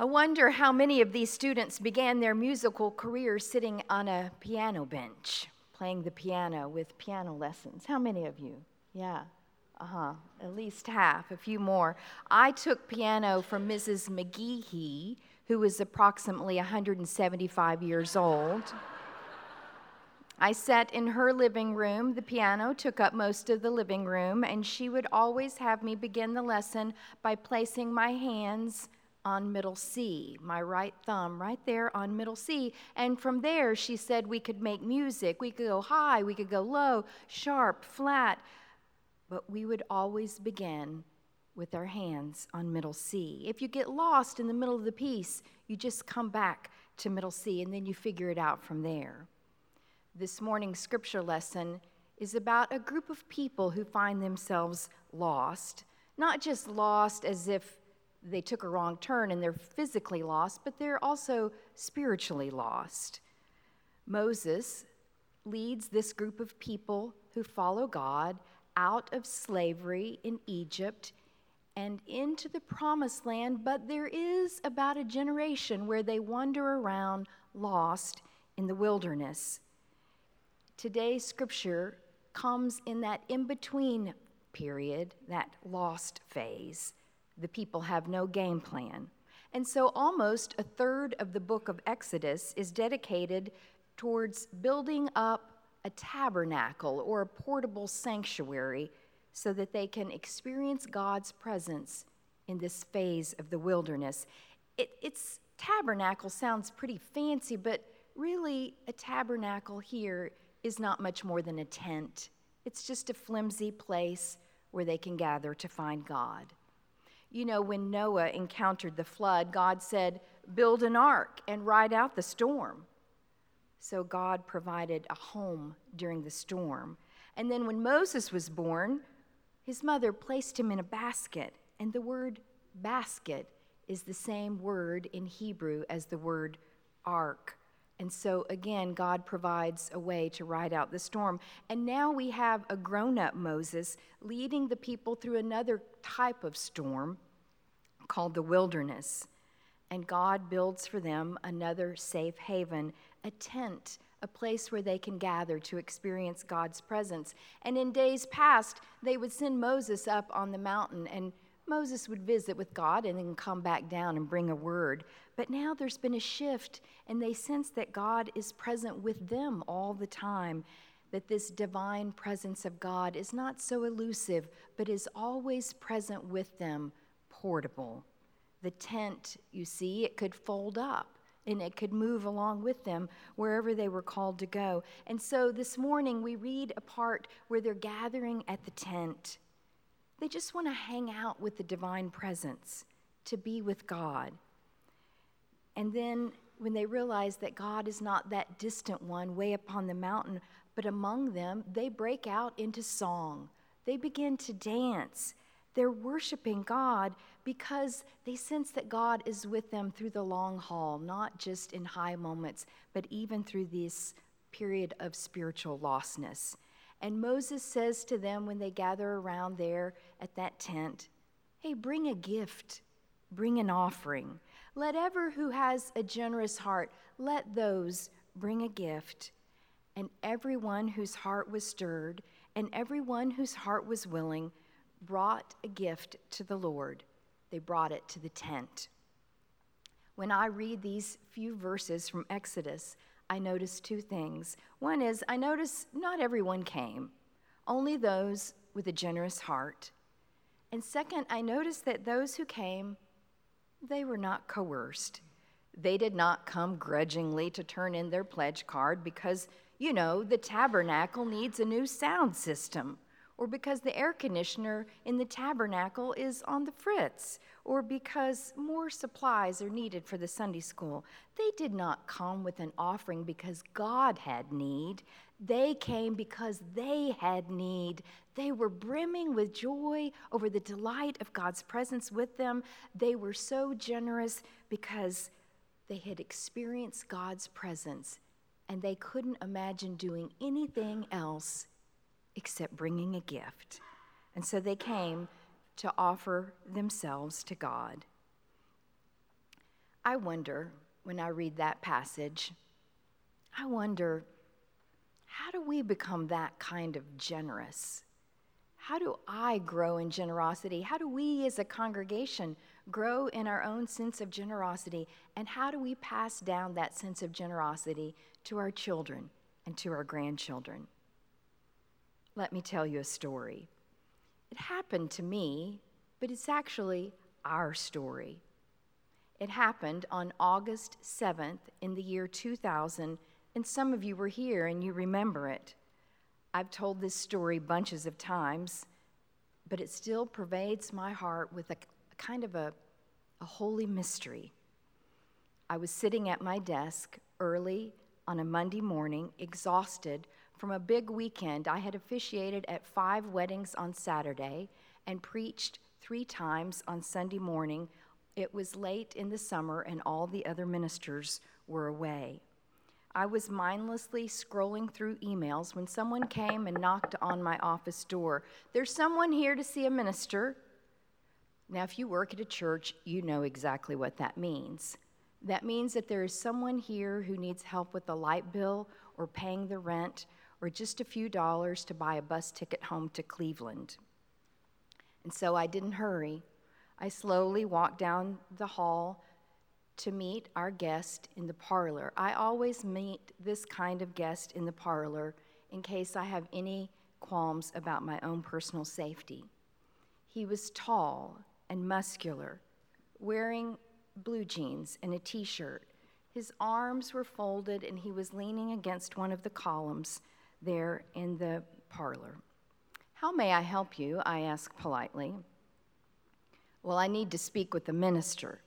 I wonder how many of these students began their musical careers sitting on a piano bench, playing the piano with piano lessons. How many of you? Yeah, uh huh, at least half, a few more. I took piano from Mrs. McGeehee, who was approximately 175 years old. I sat in her living room. The piano took up most of the living room, and she would always have me begin the lesson by placing my hands on middle C, my right thumb right there on middle C. And from there, she said we could make music. We could go high, we could go low, sharp, flat. But we would always begin with our hands on middle C. If you get lost in the middle of the piece, you just come back to middle C and then you figure it out from there. This morning's scripture lesson is about a group of people who find themselves lost, not just lost as if they took a wrong turn and they're physically lost, but they're also spiritually lost. Moses leads this group of people who follow God out of slavery in Egypt and into the promised land, but there is about a generation where they wander around lost in the wilderness. Today's scripture comes in that in between period, that lost phase. The people have no game plan. And so almost a third of the book of Exodus is dedicated towards building up a tabernacle or a portable sanctuary so that they can experience God's presence in this phase of the wilderness. It, it's tabernacle sounds pretty fancy, but really, a tabernacle here is not much more than a tent. It's just a flimsy place where they can gather to find God. You know, when Noah encountered the flood, God said, Build an ark and ride out the storm. So God provided a home during the storm. And then when Moses was born, his mother placed him in a basket. And the word basket is the same word in Hebrew as the word ark. And so, again, God provides a way to ride out the storm. And now we have a grown up Moses leading the people through another type of storm called the wilderness. And God builds for them another safe haven, a tent, a place where they can gather to experience God's presence. And in days past, they would send Moses up on the mountain and Moses would visit with God and then come back down and bring a word. But now there's been a shift, and they sense that God is present with them all the time. That this divine presence of God is not so elusive, but is always present with them, portable. The tent, you see, it could fold up and it could move along with them wherever they were called to go. And so this morning we read a part where they're gathering at the tent. They just want to hang out with the divine presence, to be with God. And then when they realize that God is not that distant one way upon the mountain, but among them, they break out into song. They begin to dance. They're worshiping God because they sense that God is with them through the long haul, not just in high moments, but even through this period of spiritual lostness. And Moses says to them when they gather around there at that tent, Hey, bring a gift, bring an offering. Let ever who has a generous heart, let those bring a gift. And everyone whose heart was stirred, and everyone whose heart was willing, brought a gift to the Lord. They brought it to the tent. When I read these few verses from Exodus, I noticed two things. One is I noticed not everyone came, only those with a generous heart. And second, I noticed that those who came, they were not coerced. They did not come grudgingly to turn in their pledge card because, you know, the tabernacle needs a new sound system or because the air conditioner in the tabernacle is on the fritz, or because more supplies are needed for the Sunday school. They did not come with an offering because God had need. They came because they had need. They were brimming with joy over the delight of God's presence with them. They were so generous because they had experienced God's presence and they couldn't imagine doing anything else except bringing a gift. And so they came to offer themselves to God. I wonder when I read that passage, I wonder how do we become that kind of generous? How do I grow in generosity? How do we as a congregation grow in our own sense of generosity? And how do we pass down that sense of generosity to our children and to our grandchildren? Let me tell you a story. It happened to me, but it's actually our story. It happened on August 7th in the year 2000, and some of you were here and you remember it. I've told this story bunches of times, but it still pervades my heart with a, a kind of a, a holy mystery. I was sitting at my desk early on a Monday morning, exhausted from a big weekend. I had officiated at five weddings on Saturday and preached three times on Sunday morning. It was late in the summer, and all the other ministers were away. I was mindlessly scrolling through emails when someone came and knocked on my office door. There's someone here to see a minister. Now, if you work at a church, you know exactly what that means. That means that there is someone here who needs help with the light bill or paying the rent or just a few dollars to buy a bus ticket home to Cleveland. And so I didn't hurry. I slowly walked down the hall to meet our guest in the parlor. I always meet this kind of guest in the parlor in case I have any qualms about my own personal safety. He was tall and muscular, wearing blue jeans and a t shirt. His arms were folded, and he was leaning against one of the columns there in the parlor. How may I help you? I asked politely. Well, I need to speak with the minister.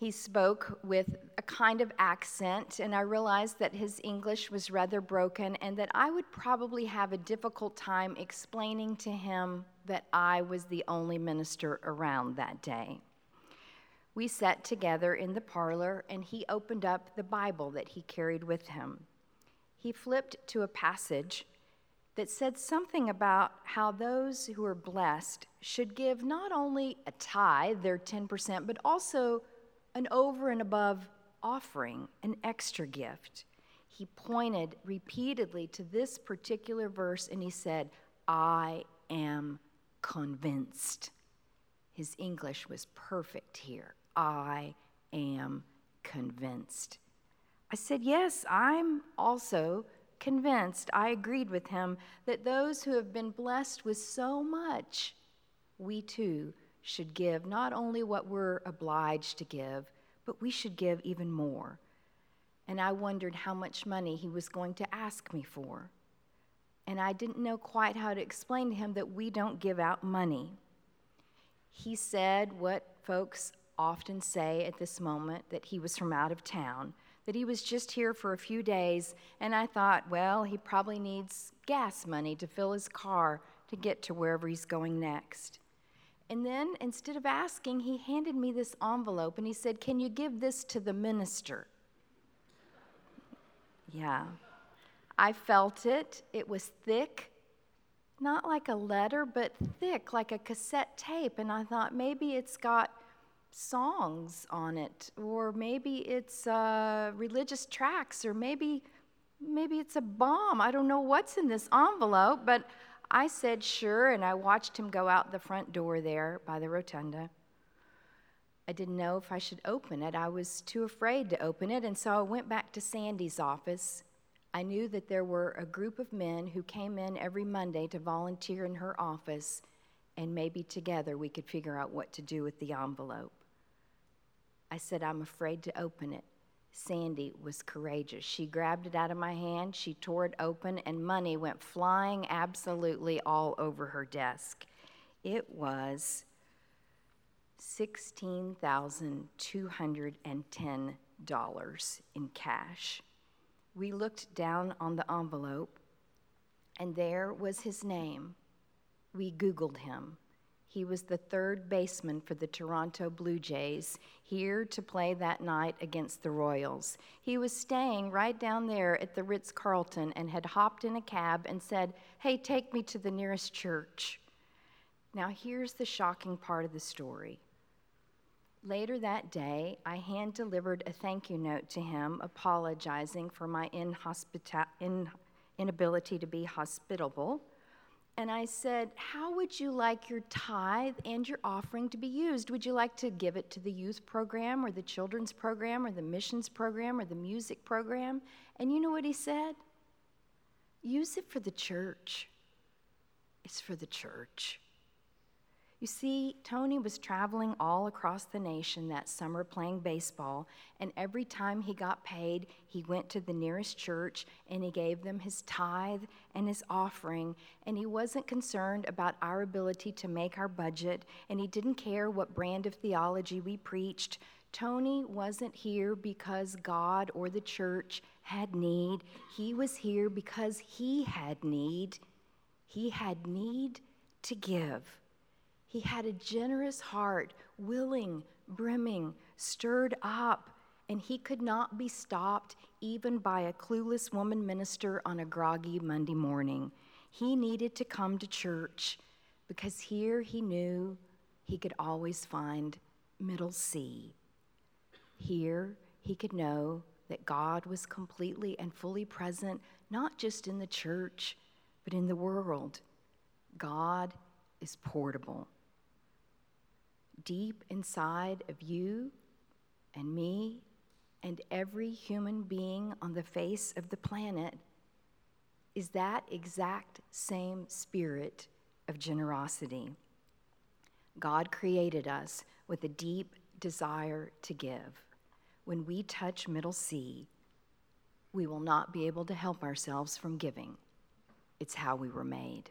He spoke with a kind of accent, and I realized that his English was rather broken and that I would probably have a difficult time explaining to him that I was the only minister around that day. We sat together in the parlor, and he opened up the Bible that he carried with him he flipped to a passage that said something about how those who are blessed should give not only a tithe, their 10%, but also an over and above offering, an extra gift. He pointed repeatedly to this particular verse and he said, I am convinced. His English was perfect here. I am convinced. I said, Yes, I'm also convinced. I agreed with him that those who have been blessed with so much, we too should give not only what we're obliged to give, but we should give even more. And I wondered how much money he was going to ask me for. And I didn't know quite how to explain to him that we don't give out money. He said what folks often say at this moment that he was from out of town he was just here for a few days, and I thought, well, he probably needs gas money to fill his car to get to wherever he's going next. And then, instead of asking, he handed me this envelope and he said, Can you give this to the minister? Yeah. I felt it. It was thick, not like a letter, but thick, like a cassette tape. And I thought maybe it's got songs on it, or maybe it's uh, religious tracts, or maybe maybe it's a bomb. I don't know what's in this envelope, but I said sure, and I watched him go out the front door there by the rotunda. I didn't know if I should open it. I was too afraid to open it, and so I went back to Sandy's office. I knew that there were a group of men who came in every Monday to volunteer in her office, and maybe together we could figure out what to do with the envelope. I said, I'm afraid to open it. Sandy was courageous. She grabbed it out of my hand, she tore it open, and money went flying absolutely all over her desk. It was $16,210 in cash. We looked down on the envelope, and there was his name. We Googled him. He was the third baseman for the Toronto Blue Jays, here to play that night against the Royals. He was staying right down there at the Ritz Carlton and had hopped in a cab and said, Hey, take me to the nearest church. Now, here's the shocking part of the story. Later that day, I hand delivered a thank you note to him apologizing for my inhospita- in- inability to be hospitable. And I said, How would you like your tithe and your offering to be used? Would you like to give it to the youth program or the children's program or the missions program or the music program? And you know what he said? Use it for the church. It's for the church. You see, Tony was traveling all across the nation that summer playing baseball, and every time he got paid, he went to the nearest church and he gave them his tithe and his offering, and he wasn't concerned about our ability to make our budget, and he didn't care what brand of theology we preached. Tony wasn't here because God or the church had need. He was here because he had need. He had need to give. He had a generous heart, willing, brimming, stirred up, and he could not be stopped even by a clueless woman minister on a groggy Monday morning. He needed to come to church because here he knew he could always find middle C. Here he could know that God was completely and fully present, not just in the church, but in the world. God is portable deep inside of you and me and every human being on the face of the planet is that exact same spirit of generosity. God created us with a deep desire to give. When we touch middle C, we will not be able to help ourselves from giving. It's how we were made.